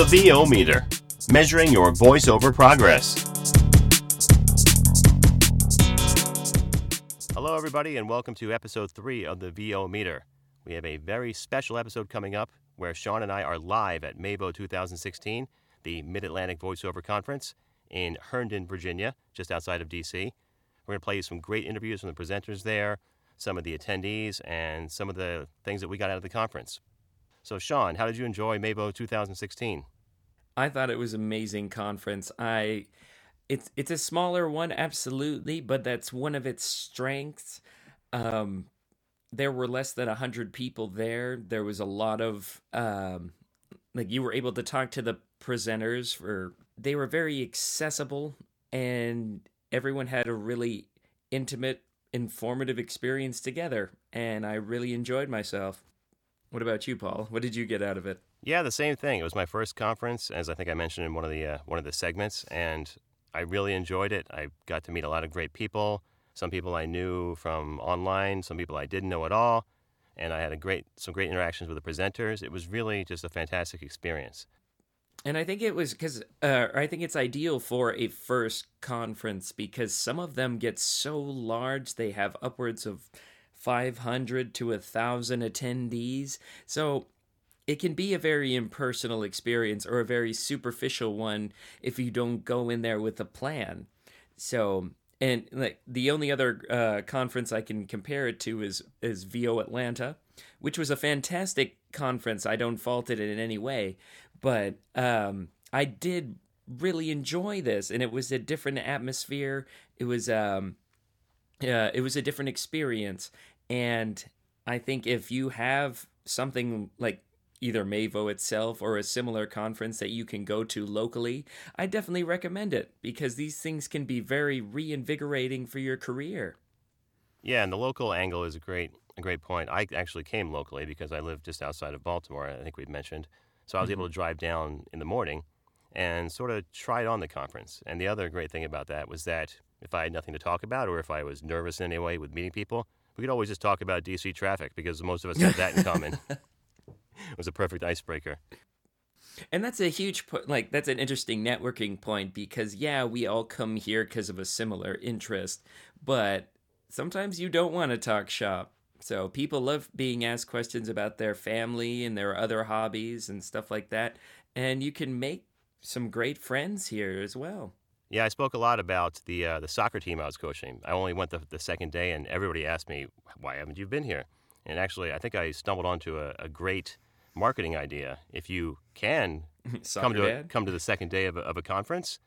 The VO Meter, measuring your voiceover progress. Hello, everybody, and welcome to episode three of the VO Meter. We have a very special episode coming up where Sean and I are live at MAVO 2016, the Mid Atlantic Voiceover Conference in Herndon, Virginia, just outside of DC. We're going to play you some great interviews from the presenters there, some of the attendees, and some of the things that we got out of the conference. So, Sean, how did you enjoy MAVO 2016? I thought it was amazing conference. I it's it's a smaller one absolutely, but that's one of its strengths. Um there were less than 100 people there. There was a lot of um like you were able to talk to the presenters for they were very accessible and everyone had a really intimate informative experience together and I really enjoyed myself. What about you, Paul? What did you get out of it? Yeah, the same thing. It was my first conference, as I think I mentioned in one of the uh, one of the segments, and I really enjoyed it. I got to meet a lot of great people. Some people I knew from online, some people I didn't know at all, and I had a great some great interactions with the presenters. It was really just a fantastic experience. And I think it was because uh, I think it's ideal for a first conference because some of them get so large they have upwards of 500 to a thousand attendees. So it can be a very impersonal experience or a very superficial one if you don't go in there with a plan. So, and like the only other uh, conference I can compare it to is is VO Atlanta, which was a fantastic conference. I don't fault it in any way, but um, I did really enjoy this, and it was a different atmosphere. It was um, uh, it was a different experience, and I think if you have something like either Mavo itself or a similar conference that you can go to locally, I definitely recommend it because these things can be very reinvigorating for your career. Yeah, and the local angle is a great a great point. I actually came locally because I live just outside of Baltimore. I think we've mentioned, so I was mm-hmm. able to drive down in the morning and sort of try it on the conference. And the other great thing about that was that if I had nothing to talk about or if I was nervous in any way with meeting people, we could always just talk about DC traffic because most of us have that in common. it was a perfect icebreaker. And that's a huge po- like that's an interesting networking point because yeah, we all come here because of a similar interest, but sometimes you don't want to talk shop. So people love being asked questions about their family and their other hobbies and stuff like that, and you can make some great friends here as well. Yeah, I spoke a lot about the uh, the soccer team I was coaching. I only went the, the second day, and everybody asked me, "Why haven't you been here?" And actually, I think I stumbled onto a, a great marketing idea. If you can come to a, come to the second day of a, of a conference,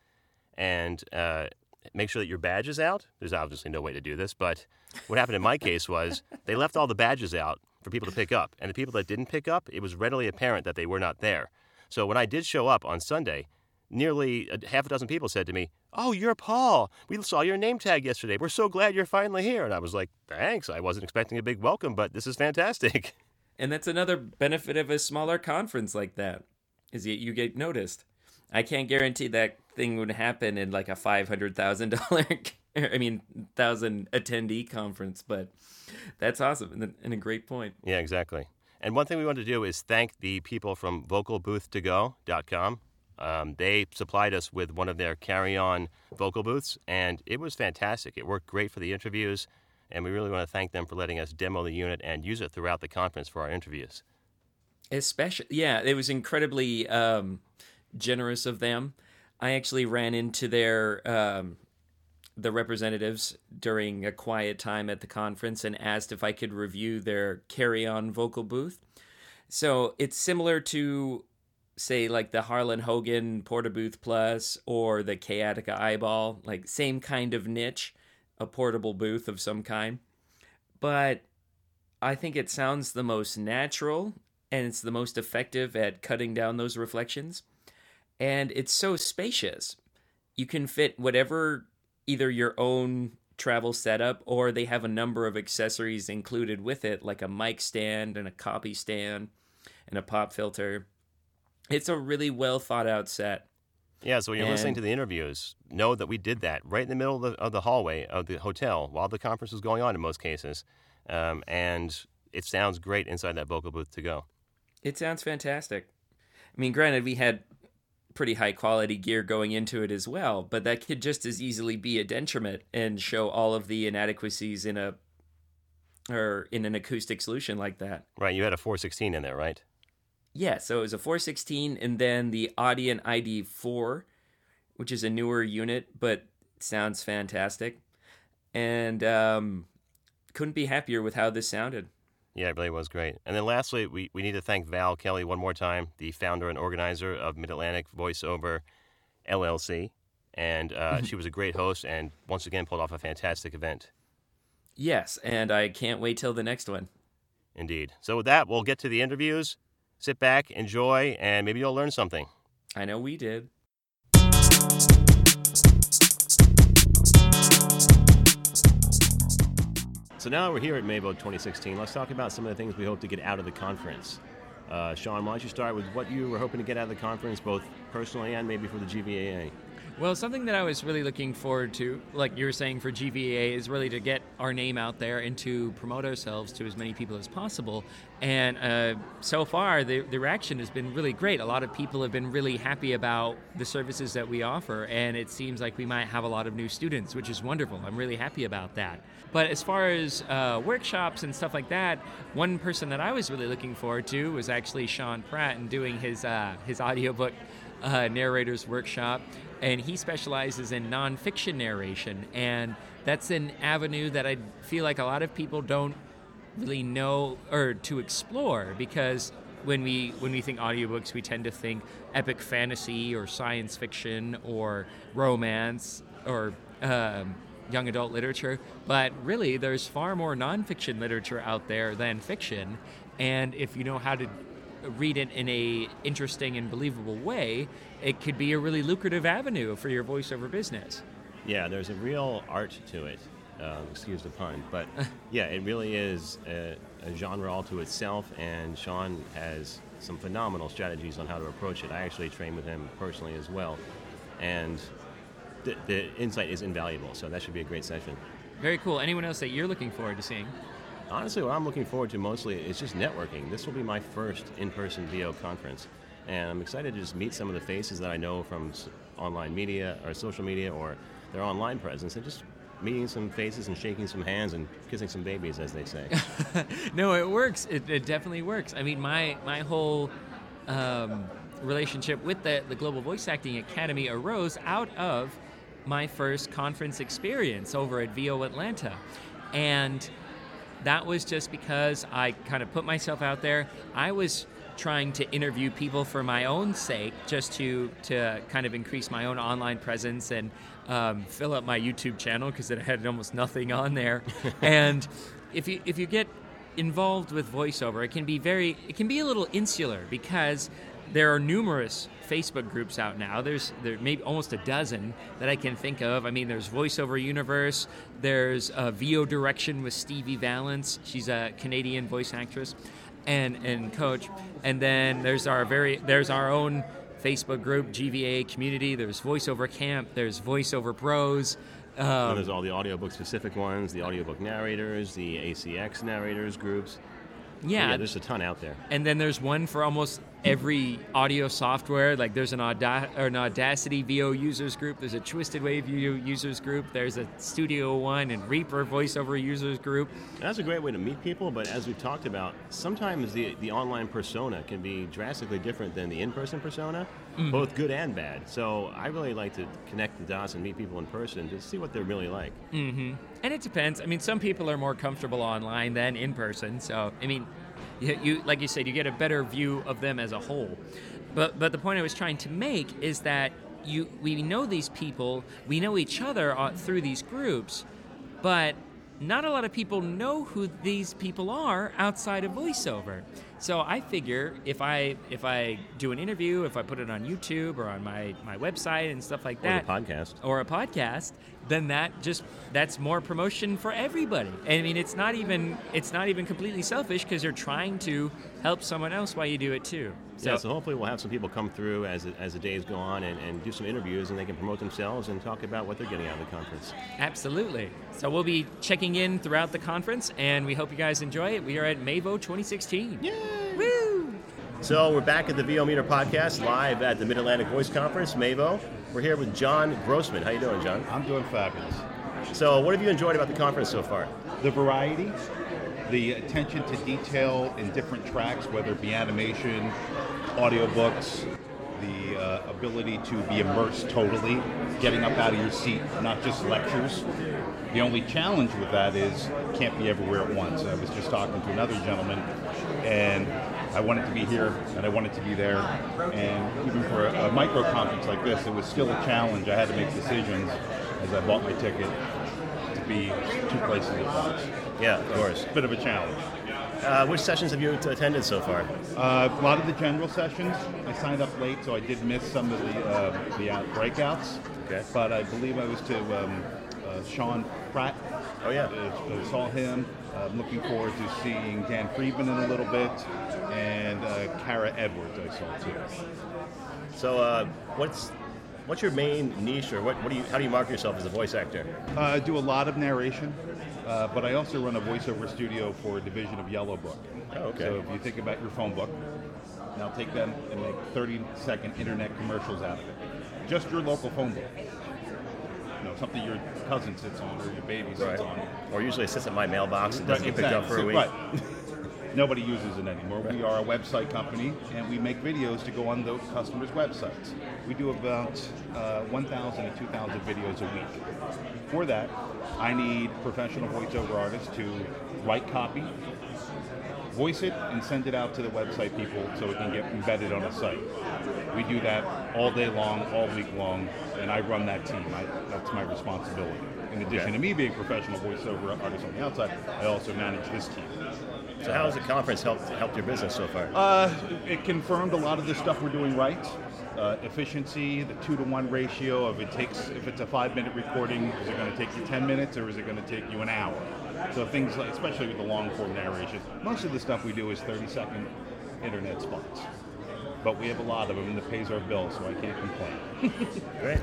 and uh, make sure that your badge is out. There's obviously no way to do this, but what happened in my case was they left all the badges out for people to pick up, and the people that didn't pick up, it was readily apparent that they were not there. So when I did show up on Sunday, nearly a half a dozen people said to me, Oh, you're Paul. We saw your name tag yesterday. We're so glad you're finally here. And I was like, Thanks. I wasn't expecting a big welcome, but this is fantastic. And that's another benefit of a smaller conference like that, is that you get noticed. I can't guarantee that thing would happen in like a five hundred thousand dollar, I mean, thousand attendee conference, but that's awesome and a great point. Yeah, exactly. And one thing we want to do is thank the people from vocalbooth2go.com um, they supplied us with one of their carry on vocal booths, and it was fantastic. It worked great for the interviews, and we really want to thank them for letting us demo the unit and use it throughout the conference for our interviews. Especially, yeah, it was incredibly um, generous of them. I actually ran into their um, the representatives during a quiet time at the conference and asked if I could review their carry-on vocal booth. So it's similar to say like the Harlan Hogan Porta Booth Plus or the Kaotica Eyeball, like same kind of niche, a portable booth of some kind. But I think it sounds the most natural and it's the most effective at cutting down those reflections. And it's so spacious. You can fit whatever either your own travel setup or they have a number of accessories included with it like a mic stand and a copy stand and a pop filter it's a really well thought out set. Yeah, so when you're and, listening to the interviews, know that we did that right in the middle of the, of the hallway of the hotel while the conference was going on in most cases. Um, and it sounds great inside that vocal booth to go. It sounds fantastic. I mean, granted, we had pretty high quality gear going into it as well, but that could just as easily be a detriment and show all of the inadequacies in a or in an acoustic solution like that. Right, you had a 416 in there, right? Yeah, so it was a 416 and then the Audient ID4, which is a newer unit, but sounds fantastic. And um, couldn't be happier with how this sounded. Yeah, it really was great. And then lastly, we, we need to thank Val Kelly one more time, the founder and organizer of Mid Atlantic Voiceover LLC. And uh, she was a great host and once again pulled off a fantastic event. Yes, and I can't wait till the next one. Indeed. So, with that, we'll get to the interviews. Sit back, enjoy, and maybe you'll learn something. I know we did. So now we're here at Mavo 2016. Let's talk about some of the things we hope to get out of the conference. Uh, Sean, why don't you start with what you were hoping to get out of the conference, both personally and maybe for the GVAA? Well, something that I was really looking forward to, like you were saying for GVA, is really to get our name out there and to promote ourselves to as many people as possible. And uh, so far, the, the reaction has been really great. A lot of people have been really happy about the services that we offer, and it seems like we might have a lot of new students, which is wonderful. I'm really happy about that. But as far as uh, workshops and stuff like that, one person that I was really looking forward to was actually Sean Pratt and doing his uh, his audiobook uh, narrator's workshop and he specializes in nonfiction narration and that's an avenue that i feel like a lot of people don't really know or to explore because when we when we think audiobooks we tend to think epic fantasy or science fiction or romance or um, young adult literature but really there's far more nonfiction literature out there than fiction. And if you know how to read it in a interesting and believable way, it could be a really lucrative avenue for your voiceover business. Yeah, there's a real art to it. Uh, excuse the pun, but yeah, it really is a, a, genre all to itself. And Sean has some phenomenal strategies on how to approach it. I actually trained with him personally as well, and the, the insight is invaluable. So that should be a great session. Very cool. Anyone else that you're looking forward to seeing? Honestly, what I'm looking forward to mostly is just networking. This will be my first in-person VO conference, and I'm excited to just meet some of the faces that I know from online media or social media or their online presence, and just meeting some faces and shaking some hands and kissing some babies, as they say. no, it works. It, it, definitely works. I mean, my my whole. Um, relationship with the, the Global Voice Acting Academy arose out of my first conference experience over at VO Atlanta. And that was just because I kind of put myself out there. I was trying to interview people for my own sake, just to to kind of increase my own online presence and um, fill up my YouTube channel because it had almost nothing on there. and if you if you get involved with voiceover, it can be very it can be a little insular because there are numerous Facebook groups out now. There's there maybe almost a dozen that I can think of. I mean, there's VoiceOver Universe. There's uh, VO Direction with Stevie Vallance. She's a Canadian voice actress and and coach. And then there's our very there's our own Facebook group, GVA community. There's VoiceOver Camp. There's VoiceOver Pros. Um, there's all the audiobook specific ones, the audiobook narrators, the ACX narrators groups. Yeah. yeah, there's a ton out there. And then there's one for almost every audio software. Like there's an, Auda- an Audacity VO users group, there's a Twisted Wave VO users group, there's a Studio One and Reaper voiceover users group. That's a great way to meet people, but as we've talked about, sometimes the, the online persona can be drastically different than the in person persona, mm-hmm. both good and bad. So I really like to connect the dots and meet people in person to see what they're really like. Mm-hmm. And it depends. I mean, some people are more comfortable online than in person. So, I mean, you, you, like you said, you get a better view of them as a whole. But but the point I was trying to make is that you we know these people, we know each other uh, through these groups, but not a lot of people know who these people are outside of voiceover. So I figure if I if I do an interview, if I put it on YouTube or on my, my website and stuff like that, or a podcast, or a podcast, then that just that's more promotion for everybody. I mean, it's not even it's not even completely selfish because you're trying to help someone else while you do it too. So, yeah, so hopefully we'll have some people come through as, as the days go on and, and do some interviews and they can promote themselves and talk about what they're getting out of the conference. Absolutely. So we'll be checking in throughout the conference and we hope you guys enjoy it. We are at Mavo 2016. Yay! So we're back at the VO Meter podcast, live at the Mid Atlantic Voice Conference, MAVO. We're here with John Grossman. How you doing, John? I'm doing fabulous. So, what have you enjoyed about the conference so far? The variety, the attention to detail in different tracks, whether it be animation, audiobooks, the uh, ability to be immersed totally, getting up out of your seat, not just lectures. The only challenge with that is can't be everywhere at once. I was just talking to another gentleman, and I wanted to be here and I wanted to be there. And even for a, a micro conference like this, it was still a challenge. I had to make decisions as I bought my ticket to be two places at once. Yeah, of course. Bit of a challenge. Uh, which sessions have you attended so far? Uh, a lot of the general sessions. I signed up late, so I did miss some of the uh, the out breakouts. Okay. But I believe I was to um, uh, Sean Pratt. Oh, yeah. Uh, I saw him. I'm looking forward to seeing Dan Friedman in a little bit, and uh, Kara Edwards I saw too. So, uh, what's what's your main niche, or what, what do you how do you market yourself as a voice actor? Uh, I do a lot of narration, uh, but I also run a voiceover studio for a division of Yellow Book. Oh, okay. So if you think about your phone book, now take them and make 30 second internet commercials out of it. Just your local phone book. You know, something your cousin sits on or your baby sits on. Or usually it sits in my mailbox and doesn't get picked up for a week. Right. Nobody uses it anymore. We are a website company, and we make videos to go on the customers' websites. We do about uh, 1,000 to 2,000 videos a week. For that, I need professional voiceover artists to write copy, voice it, and send it out to the website people so it can get embedded on a site. We do that all day long, all week long, and I run that team. I, that's my responsibility. In addition Okay. to me being a professional voiceover artist on the outside, I also manage this team. So, how has the conference helped helped your business so far? Uh, it confirmed a lot of the stuff we're doing right. Uh, efficiency, the two to one ratio of it takes, if it's a five minute recording, is it going to take you 10 minutes or is it going to take you an hour? So things like, especially with the long form narration, most of the stuff we do is 30 second internet spots. But we have a lot of them and it pays our bills, so I can't complain. Great.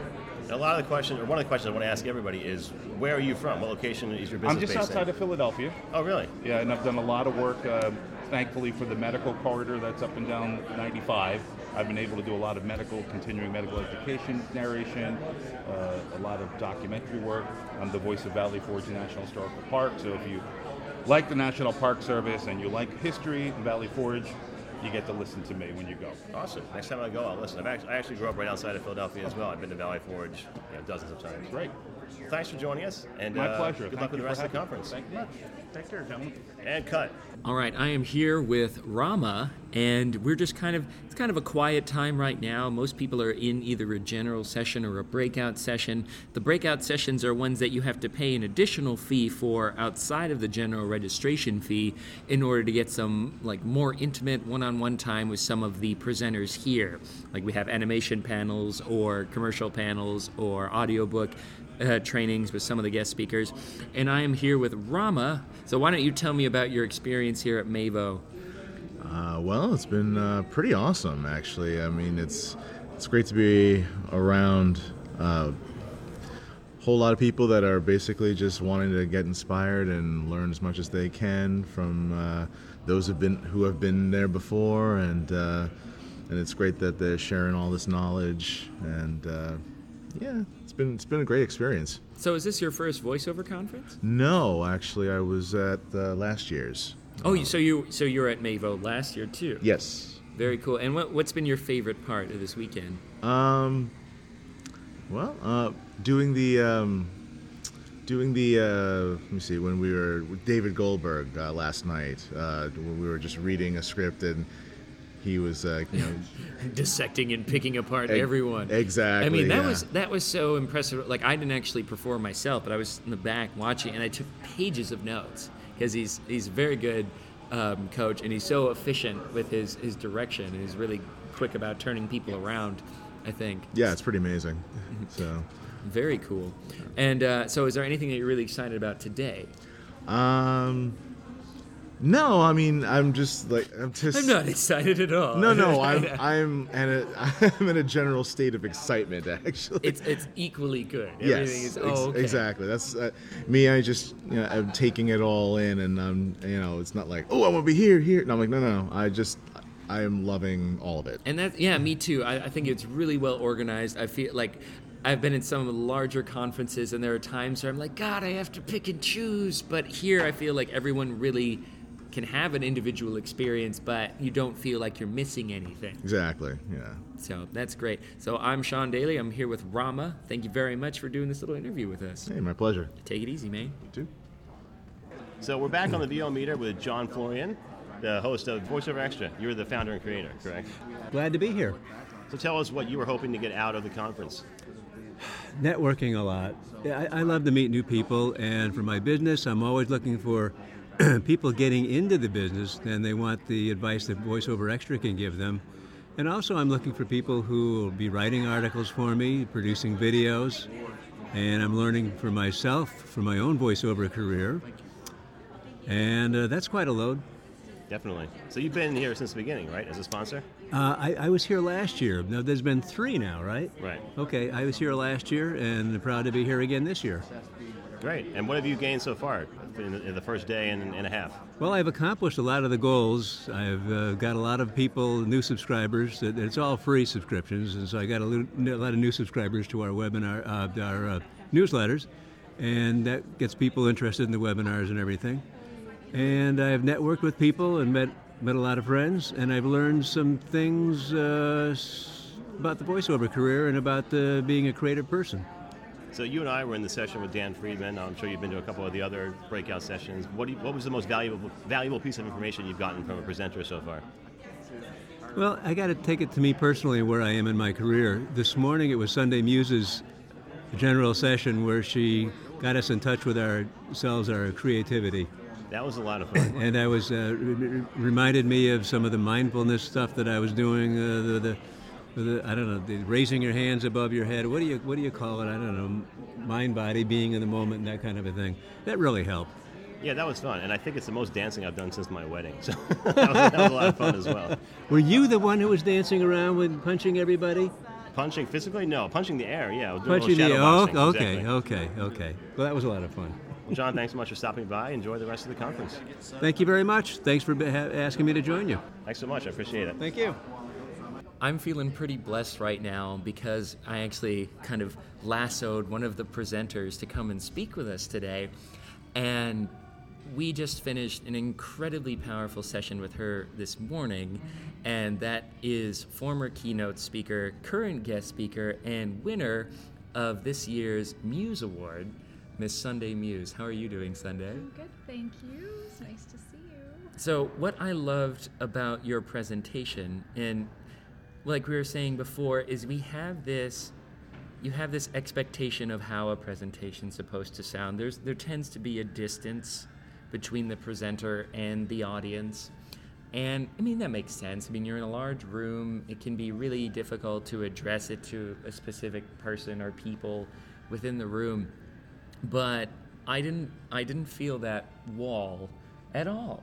A lot of the questions, or one of the questions I want to ask everybody is, where are you from? What location is your business I'm just outside in? of Philadelphia. Oh, really? Yeah, and I've done a lot of work, uh, thankfully, for the medical corridor that's up and down 95. I've been able to do a lot of medical, continuing medical education narration, uh, a lot of documentary work. I'm the voice of Valley Forge National Historical Park, so if you like the National Park Service and you like history in Valley Forge, you get to listen to me when you go. Awesome. Next time I go, I'll listen. I've actually, I actually grew up right outside of Philadelphia as well. I've been to Valley Forge you know, dozens of times. Great. Thanks for joining us. And My uh, pleasure. Good Thank luck with the rest of the conference. Thank you much. And cut. All right, I am here with Rama, and we're just kind of, it's kind of a quiet time right now. Most people are in either a general session or a breakout session. The breakout sessions are ones that you have to pay an additional fee for outside of the general registration fee in order to get some, like, more intimate one on one time with some of the presenters here. Like, we have animation panels or commercial panels or audiobook uh, trainings with some of the guest speakers. And I am here with Rama. So why don't you tell me about your experience here at Mavo? Uh, well, it's been uh, pretty awesome, actually. I mean, it's it's great to be around uh, a whole lot of people that are basically just wanting to get inspired and learn as much as they can from uh, those who've been who have been there before, and uh, and it's great that they're sharing all this knowledge. And uh, yeah, been it's been a great experience. So is this your first voiceover conference? No, actually, I was at uh, last year's. Oh, you- so you so you were at Mavo last year too. Yes. Very cool. And what what's been your favorite part of this weekend? Um, well, uh, doing the um, doing the uh, let me see when we were with David Goldberg uh, last night uh, when we were just reading a script and he was uh, you know Dissecting and picking apart Ex- everyone. exactly, I mean, that yeah. was that was so impressive. Like I didn't actually perform myself, but I was in the back watching, and I took pages of notes because he's he's a very good um, coach, and he's so efficient with his his direction, and he's really quick about turning people around. I think. yeah it's pretty amazing. So Very cool. And uh, so, is there anything that you're really excited about today? um, no, I mean I'm just like I'm just I'm not excited at all. no no I'm I'm in a I'm in a general state of excitement actually. it's it's equally good. Yes, Everything is ex- oh, okay. exactly. That's uh, me. I just, you know, I'm taking it all in, and I'm, you know, it's not like, oh, I want to be here, here. No, I'm like, no, no, no. I just, I am loving all of it. And that, yeah, me too. I, I think it's really well organized. I feel like I've been in some of the larger conferences, and there are times where I'm like, God, I have to pick and choose. But here, I feel like everyone really can have an individual experience, but you don't feel like you're missing anything. Exactly. Yeah. So that's great. So I'm Sean Daeley. I'm here with Rama. Thank you very much for doing this little interview with us. Hey, my pleasure. Take it easy, man. You too. So we're back on the VO meter with John Florian, the host of VoiceOverXtra. You're the founder and creator, correct? Glad to be here. So tell us what you were hoping to get out of the conference. Networking a lot. I, I love to meet new people, and for my business, I'm always looking for people getting into the business, and they want the advice that VoiceOverXtra can give them. And also, I'm looking for people who will be writing articles for me, producing videos, and I'm learning for myself for my own voiceover career. And uh, that's quite a load. Definitely. So you've been here since the beginning, right, as a sponsor? Uh, I, I was here last year. Now, there's been three now, right? Right. Okay, I was here last year and proud to be here again this year. Great. And what have you gained so far in the, in the first day and, and, a half? Well, I've accomplished a lot of the goals. I've uh, got a lot of people, new subscribers. It's all free subscriptions, and so I got a, little, a lot of new subscribers to our webinar, uh, our uh, newsletters, and that gets people interested in the webinars and everything. And I've networked with people and met met a lot of friends, and I've learned some things uh, about the voiceover career and about uh, being a creative person. So you and I were in the session with Dan Friedman. I'm sure you've been to a couple of the other breakout sessions. What, you, what was the most valuable valuable piece of information you've gotten from a presenter so far? Well, I got to take it to me personally where I am in my career. This morning it was Sunday Muse's general session where she got us in touch with ourselves, our creativity. That was a lot of fun. and I was uh, re- reminded me of some of the mindfulness stuff that I was doing. Uh, the, the the, I don't know, the raising your hands above your head. What do you what do you call it? I don't know, mind body, being in the moment, and that kind of a thing. That really helped. Yeah, that was fun, and I think it's the most dancing I've done since my wedding. So that, was, that was a lot of fun as well. Were you the one who was dancing around with punching everybody? Punching physically? No, punching the air. Yeah, punching the air. Oh, okay, exactly. okay, okay. Well, that was a lot of fun. Well, John, thanks so much for stopping by. Enjoy the rest of the conference. Thank you very much. Thanks for asking me to join you. Thanks so much. I appreciate it. Thank you. I'm feeling pretty blessed right now because I actually kind of lassoed one of the presenters to come and speak with us today. And we just finished an incredibly powerful session with her this morning, and that is former keynote speaker, current guest speaker, and winner of this year's Muse Award, Miss Sunday Muse. How are you doing, Sunday? I'm good, thank you. It's nice to see you. So, what I loved about your presentation, and like we were saying before, is we have this you have this expectation of how a presentation's supposed to sound. There's there tends to be a distance between the presenter and the audience. And I mean that makes sense. I mean you're in a large room, it can be really difficult to address it to a specific person or people within the room. But I didn't I didn't feel that wall at all.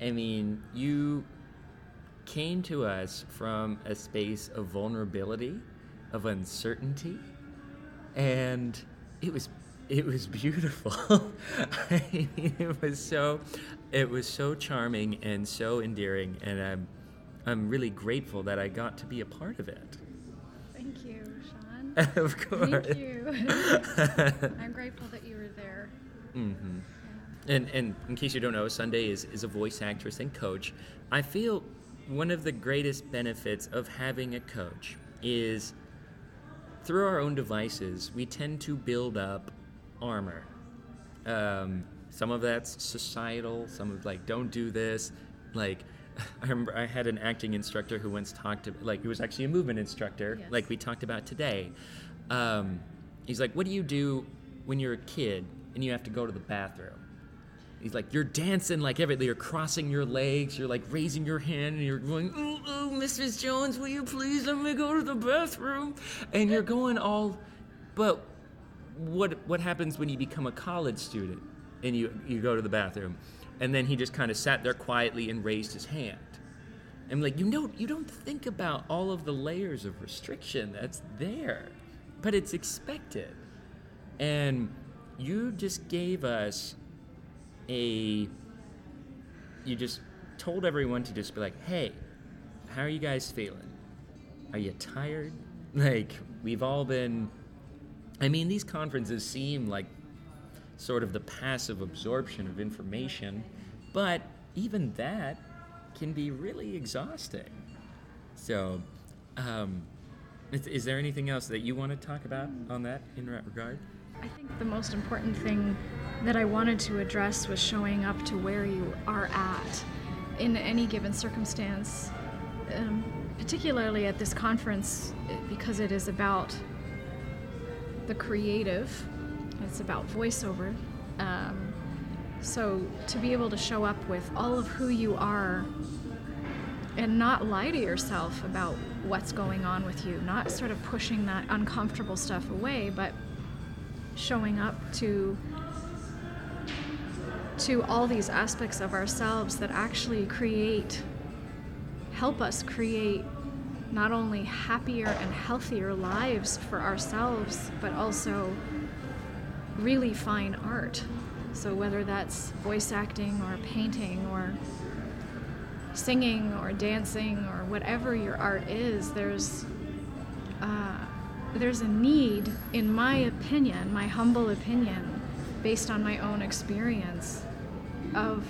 I mean, you came to us from a space of vulnerability, of uncertainty, and it was it was beautiful. I mean, it was so it was so charming and so endearing, and I'm I'm really grateful that I got to be a part of it. Thank you, Sean. of course. Thank you. I'm grateful that you were there. Mm-hmm. And, and in case you don't know, Sunday is, is a voice actress and coach. I feel one of the greatest benefits of having a coach is through our own devices, we tend to build up armor. Um, some of that's societal, some of like, don't do this. Like, I remember I had an acting instructor who once talked to, like, he was actually a movement instructor, Yes. like we talked about today. Um, he's like, what do you do when you're a kid and you have to go to the bathroom? He's like, you're dancing like everything. You're crossing your legs. You're like raising your hand, and you're going, "Ooh, ooh, Mrs. Jones, will you please let me go to the bathroom?" And you're going all, but what what happens when you become a college student and you you go to the bathroom, and then he just kind of sat there quietly and raised his hand. I'm like, you know, you don't think about all of the layers of restriction that's there, but it's expected, and you just gave us a you just told everyone to just be like hey how are you guys feeling? Are you tired? Like, we've all been. I mean, these conferences seem like sort of the passive absorption of information, but even that can be really exhausting. So, um, is, is there anything else that you want to talk about on that in that regard? I think the most important thing that I wanted to address was showing up to where you are at in any given circumstance, um, particularly at this conference, because it is about the creative, it's about voiceover. Um, so to be able to show up with all of who you are and not lie to yourself about what's going on with you, not sort of pushing that uncomfortable stuff away, but showing up to to all these aspects of ourselves that actually create help us create not only happier and healthier lives for ourselves but also really fine art. So whether that's voice acting or painting or singing or dancing or whatever your art is there's uh, there's a need in my opinion my humble opinion based on my own experience of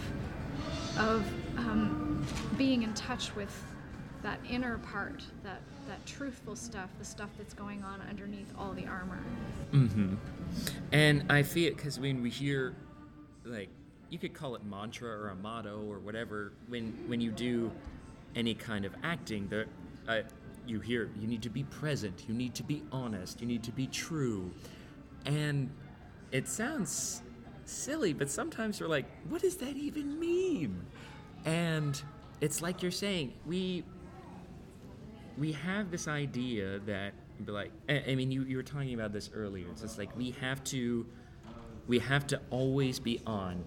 of um, being in touch with that inner part, that that truthful stuff, the stuff that's going on underneath all the armor. Mm-hmm. And I feel it because when we hear, like, you could call it mantra or a motto or whatever. When when you do any kind of acting, the you hear you need to be present, you need to be honest, you need to be true, and it sounds silly, but sometimes we're like, what does that even mean? And it's like you're saying, we we have this idea that like I, I mean you, you were talking about this earlier. It's just like we have to we have to always be on.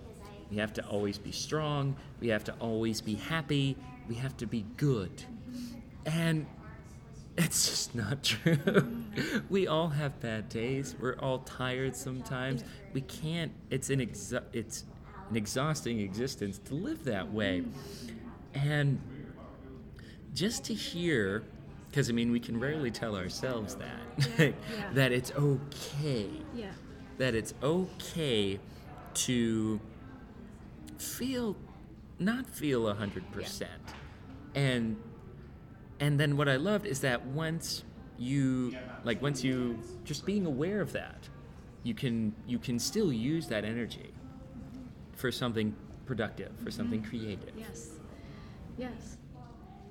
We have to always be strong. We have to always be happy. We have to be good. And it's just not true. we all have bad days. We're all tired sometimes. We can't. It's an exa- it's an exhausting existence to live that way. And just to hear, because I mean, we can rarely tell ourselves that Yeah, yeah. that it's okay. Yeah. That it's okay to feel, not feel a hundred percent, and and then what I loved is that once you like once you just being aware of that, you can you can still use that energy for something productive, for something mm-hmm. creative. Yes. Yes.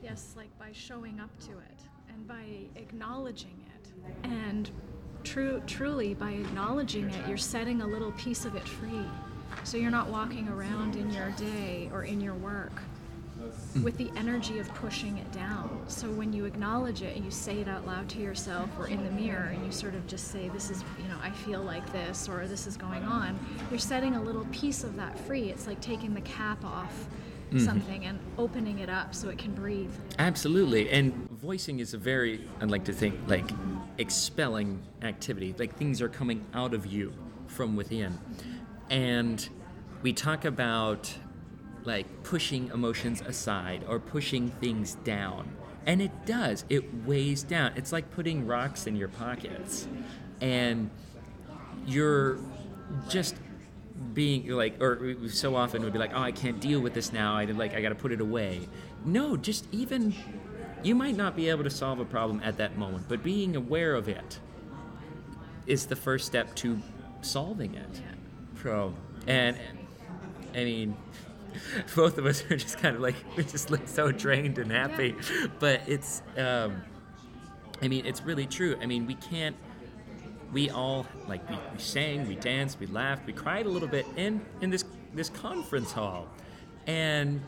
Yes, like by showing up to it and by acknowledging it. And true truly by acknowledging it, you're setting a little piece of it free. So you're not walking around in your day or in your work Mm. with the energy of pushing it down. So when you acknowledge it and you say it out loud to yourself or in the mirror and you sort of just say, This is, you know, I feel like this or this is going on, you're setting a little piece of that free. It's like taking the cap off mm-hmm. something and opening it up so it can breathe. Absolutely. And voicing is a very, I'd like to think, like expelling activity. Like things are coming out of you from within. And we talk about like pushing emotions aside or pushing things down. And it does, it weighs down. It's like putting rocks in your pockets. And you're just being like or so often would be like oh i can't deal with this now i like i gotta put it away no just even you might not be able to solve a problem at that moment but being aware of it is the first step to solving it so and i mean both of us are just kind of like we just look so drained and happy. But it's um i mean it's really true. I mean we can't we all like we, we sang, we danced, we laughed, we cried a little bit in in this this conference hall, and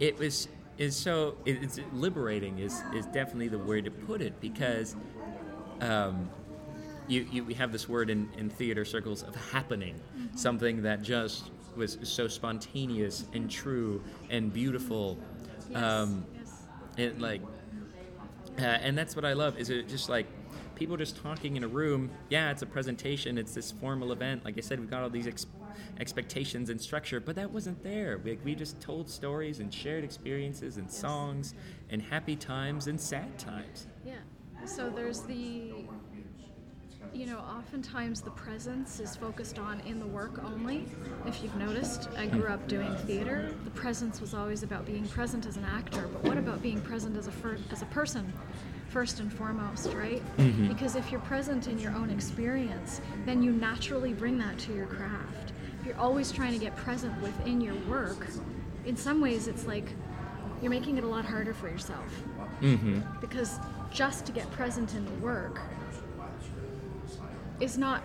it was is so it, it's liberating is is definitely the word to put it because um, you, you we have this word in, in theater circles of happening, something that just was so spontaneous and true and beautiful, Yes. um, yes. it like uh, and that's what I love. Is it just like people just talking in a room? Yeah, it's a presentation. It's this formal event. Like I said, we've got all these ex- expectations and structure, but that wasn't there. We, we just told stories and shared experiences and songs and happy times and sad times. Yeah. So there's the, you know, oftentimes the presence is focused on in the work only. If you've noticed, I grew up doing theater. The presence was always about being present as an actor, but what about being present as a fir- as a person? First and foremost, right? Mm-hmm. Because if you're present in your own experience, then you naturally bring that to your craft. If you're always trying to get present within your work, in some ways it's like you're making it a lot harder for yourself mm-hmm. because just to get present in the work is not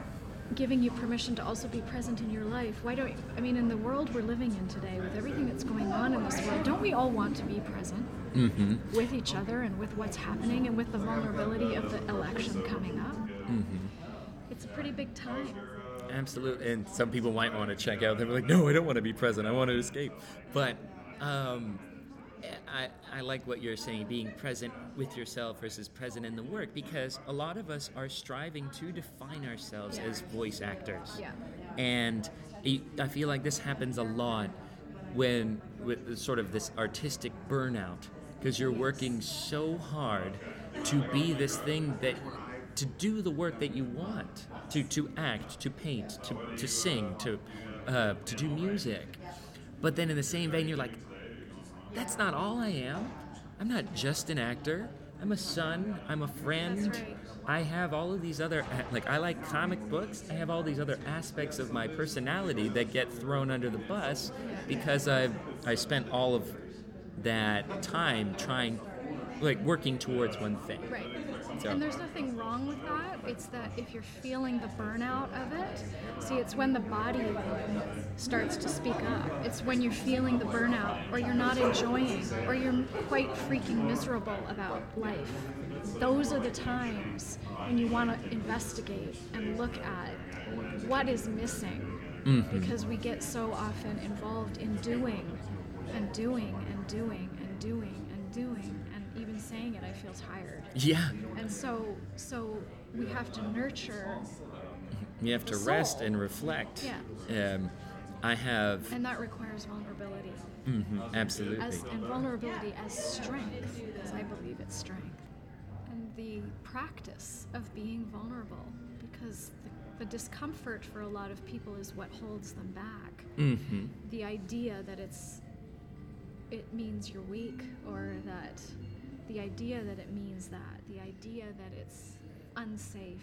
giving you permission to also be present in your life. Why don't I mean in the world we're living in today with everything that's going on in this world, don't we all want to be present with each other and with what's happening and with the vulnerability of the election coming up? It's a pretty big time. Absolutely. And some people might want to check out. They're like, no, I don't want to be present. I want to escape. But um, I, I like what you're saying, being present with yourself versus present in the work, because a lot of us are striving to define ourselves Yeah. as voice actors. Yeah. And I feel like this happens a lot when with sort of this artistic burnout, because you're working so hard to be this thing that to do the work that you want to to act to paint to, to sing to uh, to do music but then in the same vein you're like that's not all i am. I'm not just an actor. I'm a son. I'm a friend. Right. i have all of these other like i like comic books. I have all these other aspects of my personality that get thrown under the bus because i've i spent all of that time trying like working towards one thing. Right. And there's nothing wrong with that. It's that if you're feeling the burnout of it, see, it's when the body starts to speak up. It's when you're feeling the burnout, or you're not enjoying, or you're quite freaking miserable about life. Those are the times when you want to investigate and look at what is missing. Mm-hmm. Because we get so often involved in doing and doing and doing and doing and doing, and even saying it, I feel tired. yeah And so, so we have to nurture, You have to rest soul. and reflect. Yeah. Um, I have and that requires vulnerability, Mm-hmm, absolutely. as and vulnerability as strength, because I believe it's strength, and the practice of being vulnerable, because the, the discomfort for a lot of people is what holds them back. Mm-hmm. the idea that it's it means you're weak or that the idea that it means that the idea that it's unsafe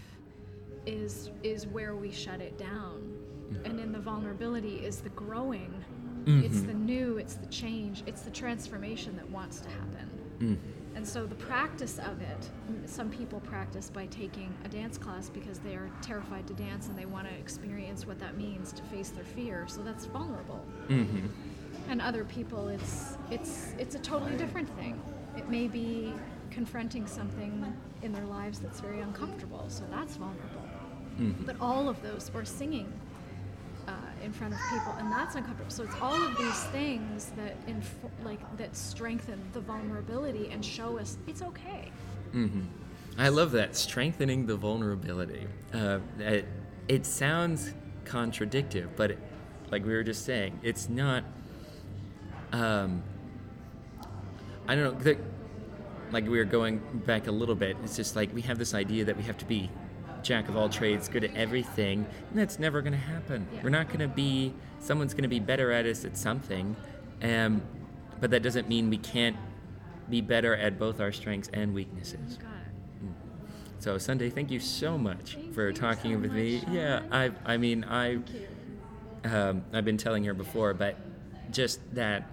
is is where we shut it down. And in the vulnerability is the growing. It's mm-hmm. the new it's the change it's the transformation that wants to happen. Mm-hmm. And so the practice of it some people practice by taking a dance class because they are terrified to dance and they want to experience what that means to face their fear. So that's vulnerable. Mm-hmm. And other people it's it's it's a totally different thing it may be confronting something in their lives that's very uncomfortable so that's vulnerable but all of those or singing uh, in front of people and that's uncomfortable so it's all of these things that inf- like that strengthen the vulnerability and show us it's okay I love that strengthening the vulnerability. Uh, it, it sounds contradictive, but it, like we were just saying, it's not. Um, I don't know. The, like we were going back a little bit. It's just like we have this idea that we have to be jack of all trades, good at everything, and that's never going to happen. Yeah. We're not going to be. Someone's going to be better at us at something, um, but that doesn't mean we can't be better at both our strengths and weaknesses. got So Sunday, thank you so much Thank for talking so with me. much, Yeah, Sean. I I mean I um, I've been telling her before, but just that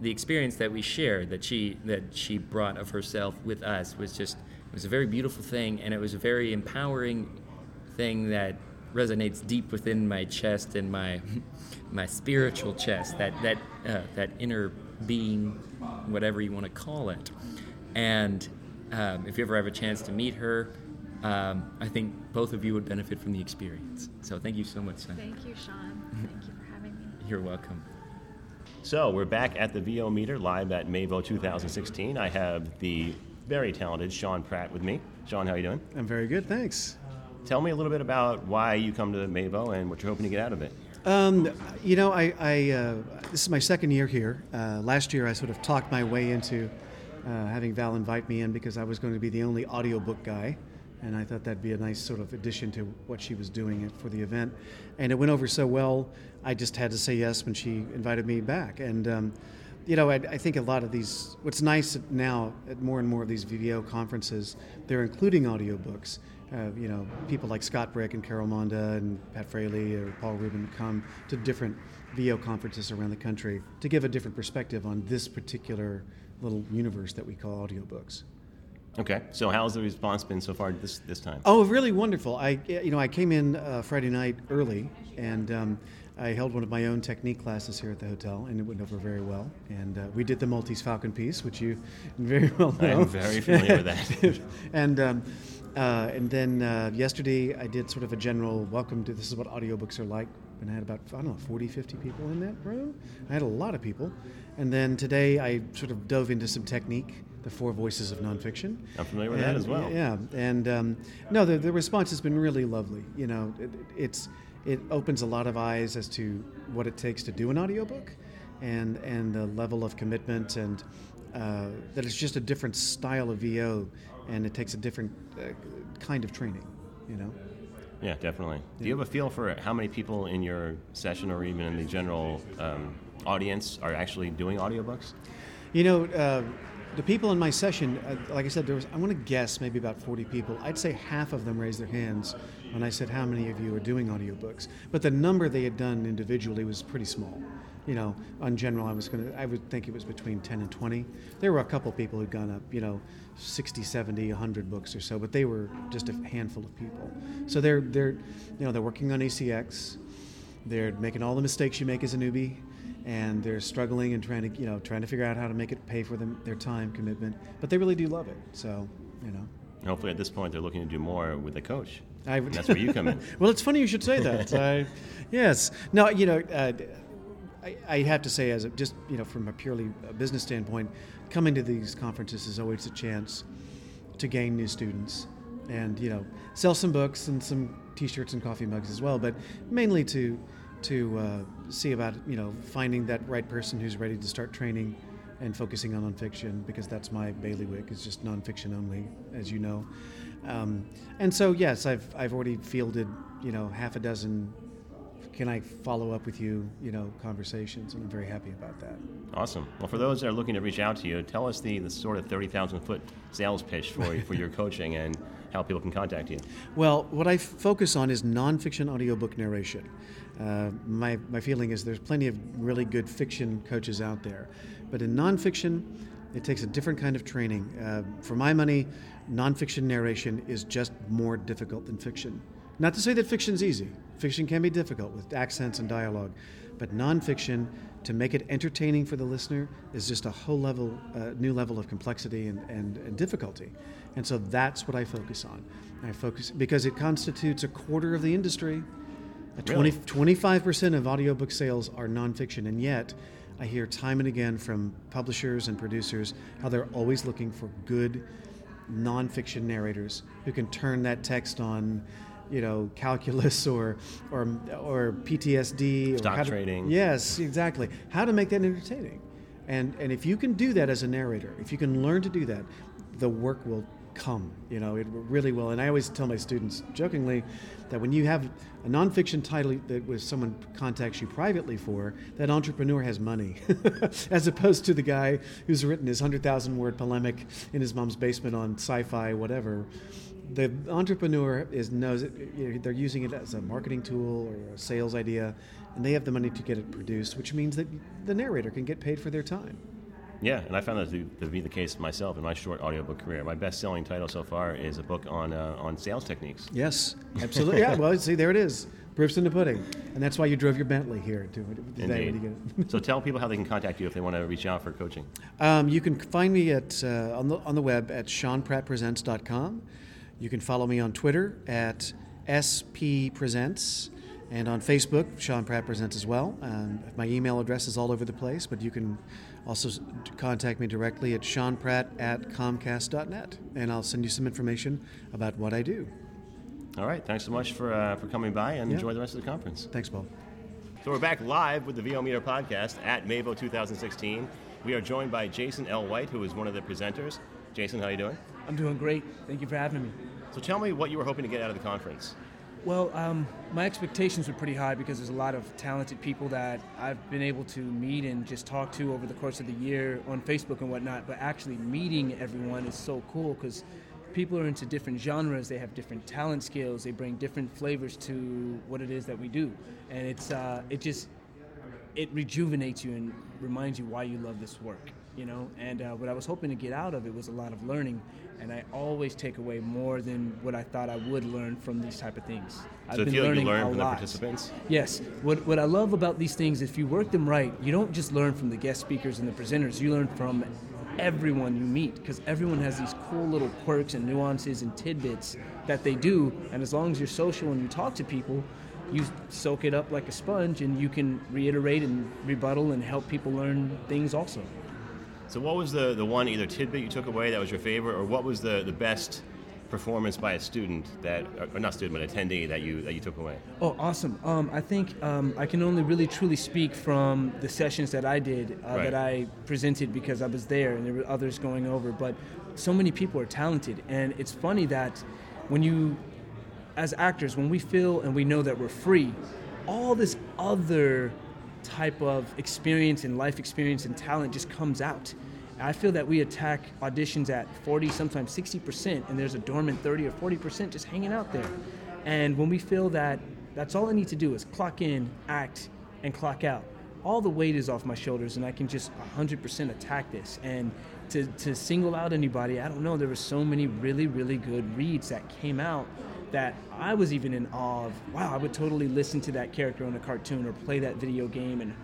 the experience that we shared that she that she brought of herself with us was just it was a very beautiful thing, and it was a very empowering thing that resonates deep within my chest and my my spiritual chest that that uh, that inner being, whatever you want to call it, and um, if you ever have a chance to meet her. Um, I think both of you would benefit from the experience. So thank you so much, thank you sean thank you for having me You're welcome. So we're back at the VO meter live at Mavo 2016. I have the very talented Sean Pratt with me. Sean, how are you doing? I'm very good, thanks. Tell me a little bit about why you come to Mavo and what you're hoping to get out of it. Um, you know, I, I uh, this is my second year here. Uh, last year, I sort of talked my way into uh, having Val invite me in because I was going to be the only audiobook guy, and I thought that'd be a nice sort of addition to what she was doing for the event. And it went over so well, I just had to say yes when she invited me back. And um, you know, I, I, think a lot of these. What's nice now at more and more of these VO conferences, they're including audiobooks uh, you know, people like Scott Brick and Carol Monda and Pat Fraley or Paul Ruben come to different VO conferences around the country to give a different perspective on this particular little universe that we call audiobooks. Okay, so how's the response been so far this this time? Oh, really wonderful. I you know I came in uh, Friday night early and. Um, I held one of my own technique classes here at the hotel, and it went over very well. And uh, we did the Maltese Falcon piece, which you very well know. I'm very familiar with that. and um, uh, and then uh, yesterday I did sort of a general welcome to this is what audiobooks are like. And I had about, I don't know, 40, 50 people in that room. I had a lot of people. And then today I sort of dove into some technique, the four voices of nonfiction. I'm familiar with and, that as well. Yeah. And um, no, the, the response has been really lovely. You know, it, it's, it opens a lot of eyes as to what it takes to do an audiobook and, and the level of commitment and uh, that it's just a different style of VO and it takes a different uh, kind of training, you know. Yeah, definitely. Do you have a feel for how many people in your session or even in the general um, audience are actually doing audiobooks? You know, uh, the people in my session, uh, like I said, there was, I want to guess maybe about 40 people. I'd say half of them raised their hands when I said, How many of you are doing audiobooks? But the number they had done individually was pretty small you know, on general, I was going to, I would think it was between 10 and 20. There were a couple people who'd gone up, you know, 60, 70, 100 books or so, but they were just a handful of people. So they're, they're, you know, they're working on ACX. They're making all the mistakes you make as a newbie, and they're struggling and trying to, you know, trying to figure out how to make it pay for them their time commitment. But they really do love it. So, you know. Hopefully, at this point, they're looking to do more with the coach. I, that's where you come in. well, it's funny you should say that. I, yes. No, you know. Uh, I, I, have to say, as a, just you know, from a purely business standpoint, coming to these conferences is always a chance to gain new students, and you know, sell some books and some T-shirts and coffee mugs as well, but mainly to to uh, see about you know finding that right person who's ready to start training and focusing on nonfiction because that's my bailiwick is just nonfiction only, as you know. Um, and so yes, I've I've already fielded you know half a dozen can I follow up with you, you know, conversations, and I'm very happy about that. Awesome. Well, for those that are looking to reach out to you, tell us the, the sort of 30,000 foot sales pitch for, for your coaching and how people can contact you. Well, what I focus on is nonfiction audiobook narration. Uh, my, my feeling is there's plenty of really good fiction coaches out there, but in nonfiction, it takes a different kind of training. Uh, for my money, nonfiction narration is just more difficult than fiction. Not to say that fiction's easy. Fiction can be difficult with accents and dialogue, but nonfiction, to make it entertaining for the listener, is just a whole level, uh, new level of complexity and, and, and difficulty. And so that's what I focus on. I focus because it constitutes a quarter of the industry. Really? 20, 25% of audiobook sales are nonfiction, and yet I hear time and again from publishers and producers how they're always looking for good nonfiction narrators who can turn that text on you know calculus or or or PTSD stock or trading. To, yes, exactly. How to make that entertaining, and and if you can do that as a narrator, if you can learn to do that, the work will come. You know, it really will. And I always tell my students jokingly that when you have a nonfiction title that was someone contacts you privately for, that entrepreneur has money, as opposed to the guy who's written his hundred thousand word polemic in his mom's basement on sci-fi, whatever the entrepreneur is knows it, they're using it as a marketing tool or a sales idea, and they have the money to get it produced, which means that the narrator can get paid for their time. Yeah, and I found that to, to be the case myself in my short audiobook career. My best-selling title so far is a book on uh, on sales techniques. Yes, absolutely. yeah, well, see, there it is. Proofs in the pudding, and that's why you drove your Bentley here to today. So tell people how they can contact you if they want to reach out for coaching. Um, you can find me at uh, on the on the web at seanprattpresents.com. You can follow me on Twitter at SP Presents and on Facebook, Sean Pratt Presents as well. Um, my email address is all over the place, but you can also contact me directly at seanpratt at comcast.net, and I'll send you some information about what I do. All right. Thanks so much for, uh, for coming by, and yeah. enjoy the rest of the conference. Thanks, Paul. So we're back live with the VO Meter podcast at Mavo 2016. We are joined by Jason L. White, who is one of the presenters. Jason, how are you doing? I'm doing great. Thank you for having me. So tell me what you were hoping to get out of the conference. Well, um, my expectations were pretty high because there's a lot of talented people that I've been able to meet and just talk to over the course of the year on Facebook and whatnot. But actually meeting everyone is so cool because people are into different genres. They have different talent skills. They bring different flavors to what it is that we do, and it's uh, it just it rejuvenates you and reminds you why you love this work. You know, and uh, what I was hoping to get out of it was a lot of learning, and I always take away more than what I thought I would learn from these type of things. I've So been like you learning a from the lot. participants? Yes. What, what I love about these things, if you work them right, you don't just learn from the guest speakers and the presenters, you learn from everyone you meet because everyone has these cool little quirks and nuances and tidbits that they do. And as long as you're social and you talk to people, you soak it up like a sponge and you can reiterate and rebuttal and help people learn things also. So what was the, the one either tidbit you took away that was your favorite, or what was the, the best performance by a student that, or not student, but attendee that you that you took away? Oh, awesome. Um, I think um, I can only really truly speak from the sessions that I did, uh, Right. that I presented because I was there and there were others going over. But so many people are talented. And it's funny that when you, as actors, when we feel and we know that we're free, all this other type of experience and life experience and talent just comes out. I feel that we attack auditions at 40, sometimes 60%, and there's a dormant 30 or 40% just hanging out there. And when we feel that that's all I need to do is clock in, act, and clock out, all the weight is off my shoulders, and I can just 100% attack this. And to, to single out anybody, I don't know, there were so many really, really good reads that came out that I was even in awe of. Wow, I would totally listen to that character on a cartoon or play that video game, and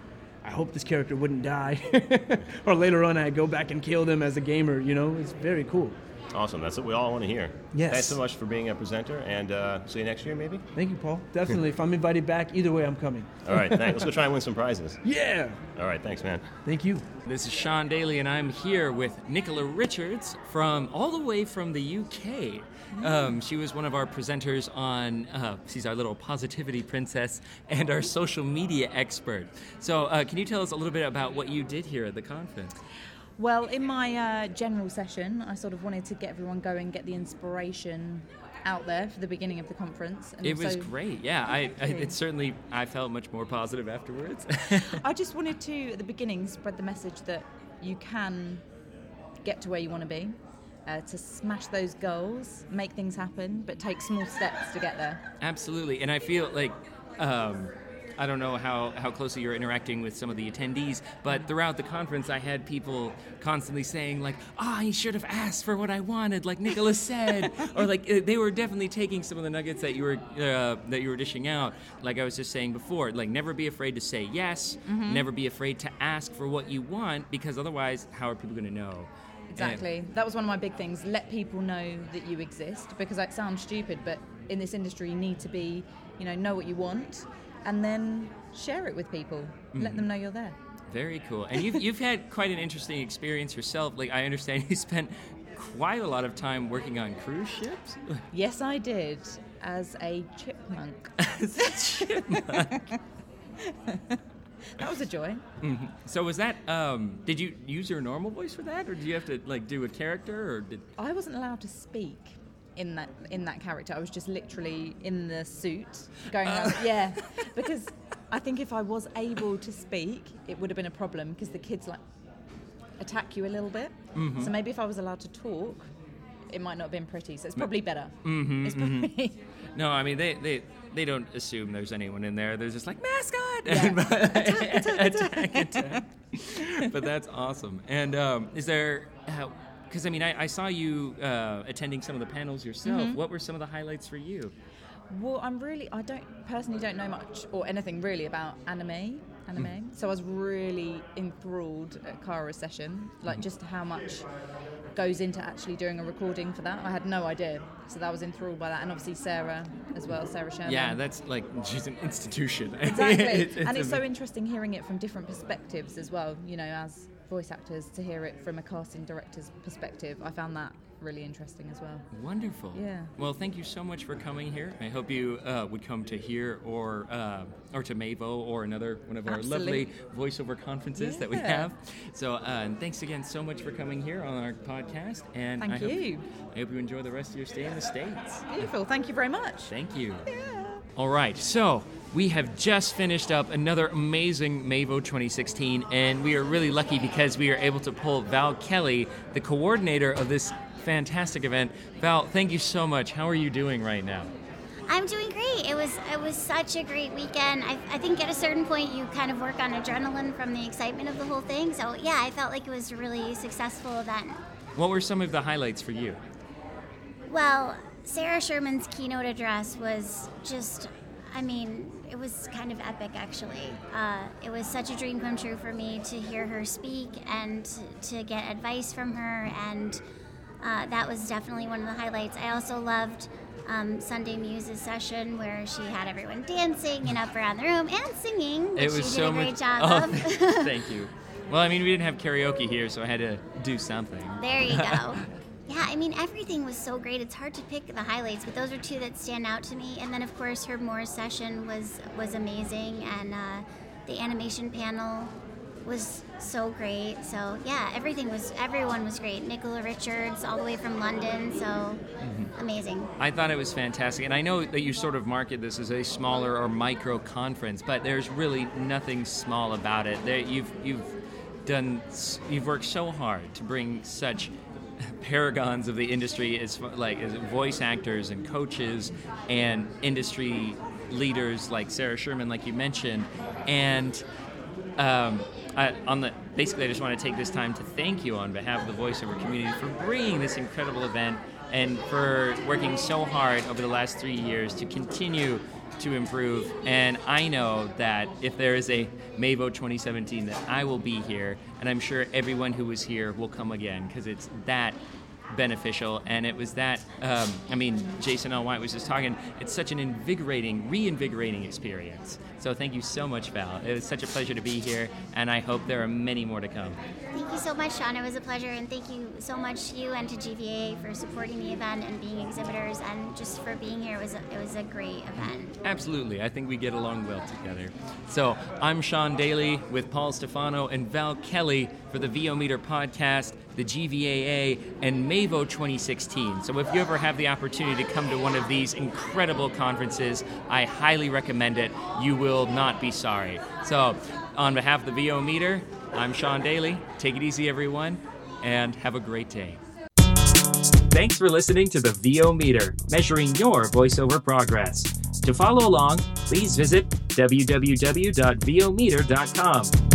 I hope this character wouldn't die. or later on, I'd go back and kill them as a gamer. You know, it's very cool. Awesome. That's what we all want to hear. Yes. Thanks so much for being a presenter, and uh, see you next year, maybe. Thank you, Paul. Definitely. if I'm invited back, either way, I'm coming. All right. Thanks. Let's go try and win some prizes. Yeah. All right. Thanks, man. Thank you. This is Sean Daeley, and I'm here with Nicola Richards from all the way from the UK. Um, she was one of our presenters on, uh, she's our little positivity princess and our social media expert. So, uh, can you tell us a little bit about what you did here at the conference? Well, in my uh, general session, I sort of wanted to get everyone going, get the inspiration out there for the beginning of the conference. And It was great. Yeah, I, I it certainly I felt much more positive afterwards. I just wanted to, at the beginning, spread the message that you can get to where you want to be, uh, to smash those goals, make things happen, but take small steps to get there. Absolutely, and I feel like um, I don't know how, how closely you're interacting with some of the attendees, but throughout the conference, I had people constantly saying like, "Ah, I should have asked for what I wanted," like Nicholas said, or like they were definitely taking some of the nuggets that you were uh, that you were dishing out. Like I was just saying before, like never be afraid to say yes, Mhm. never be afraid to ask for what you want, because otherwise, how are people going to know? Exactly. That was one of my big things. Let people know that you exist because it sounds stupid, but in this industry, you need to be, you know, know what you want and then share it with people. Let Mhm. them know you're there. Very cool. And you've, you've had quite an interesting experience yourself. Like, I understand you spent quite a lot of time working on cruise ships. Yes, I did as a chipmunk. as a chipmunk. that was a joy. Mhm. So was that? Um, did you use your normal voice for that, or did you have to like do a character, or did? I wasn't allowed to speak in that in that character. I was just literally in the suit going around. yeah, because I think if I was able to speak, it would have been a problem because the kids like attack you a little bit. Mhm. So maybe if I was allowed to talk, it might not have been pretty. So it's probably better. Mhm, It's mhm. No, I mean they, they they don't assume there's anyone in there. They're just like Yeah. attack, attack. but that's awesome. And um, is there? Because I mean, I, I saw you uh, attending some of the panels yourself. Mhm. What were some of the highlights for you? Well, I'm really, I don't personally don't know much or anything really about anime. Anime. Mm. So I was really enthralled at Kara's session, like mm. just how much goes into actually doing a recording for that. I had no idea. So that was enthralled by that, and obviously Sarah as well, Sarah Sherman. Yeah, that's like she's an institution. exactly. It's- it's and it's so ama- interesting hearing it from different perspectives as well. You know, as voice actors to hear it from a casting director's perspective. I found that really interesting as well. Wonderful. Yeah. Well, thank you so much for coming here. I hope you uh, would come to here or uh, or to Mavo or another one of our Absolutely. lovely voiceover conferences that we have. So, uh, thanks again so much for coming here on our podcast. And Thank I hope, you. I hope you enjoy the rest of your stay in the states. Beautiful. Thank you very much. Thank you. Yeah. All right, so we have just finished up another amazing Mavo 2016, and we are really lucky because we are able to pull Val Kelly, the coordinator of this fantastic event. Val, thank you so much. How are you doing right now? I'm doing great. It was it was such a great weekend. I, I think at a certain point you kind of work on adrenaline from the excitement of the whole thing. So yeah, I felt like it was a really successful event. What were some of the highlights for you? Well, Sarah Sherman's keynote address was just, I mean, it was kind of epic actually. Uh, it was such a dream come true for me to hear her speak and to get advice from her, and uh, that was definitely one of the highlights. I also loved. Um, Sunday Muse's session where she had everyone dancing and up around the room and singing, it was she did so a great much. job oh, of. thank you. Well, I mean, we didn't have karaoke here, so I had to do something. There you go. Yeah, I mean everything was so great. It's hard to pick the highlights, but those are two that stand out to me. And then of course her Moore session was was amazing, and uh, the animation panel was so great. So yeah, everything was everyone was great. Nicola Richards all the way from London, so mm-hmm. amazing. I thought it was fantastic, and I know that you sort of market this as a smaller or micro conference, but there's really nothing small about it. There, you've you've done you've worked so hard to bring such paragons of the industry as like as voice actors and coaches and industry leaders like Sarah Sherman, like you mentioned, and um, I, on the basically, I just want to take this time to thank you on behalf of the voiceover community for bringing this incredible event and for working so hard over the last three years to continue to improve. And I know that if there is a Mavo 2017, that I will be here, and I'm sure everyone who was here will come again because it's that beneficial and it was that um, i mean jason l white was just talking it's such an invigorating reinvigorating experience so thank you so much val it was such a pleasure to be here and i hope there are many more to come Thank you so much, Sean. It was a pleasure, and thank you so much to you and to GVA for supporting the event and being exhibitors, and just for being here. It was a, it was a great event. Absolutely. I think we get along well together. So I'm Sean Daeley with Paul Stefano and Val Kelly for the VOmeter podcast, the GVAA, and MAVO 2016. So if you ever have the opportunity to come to one of these incredible conferences, I highly recommend it. You will not be sorry. So on behalf of the VO Meter, I'm Sean Daeley. Take it easy, everyone, and have a great day. Thanks for listening to the VO Meter, measuring your voiceover progress. To follow along, please visit www.vometer.com.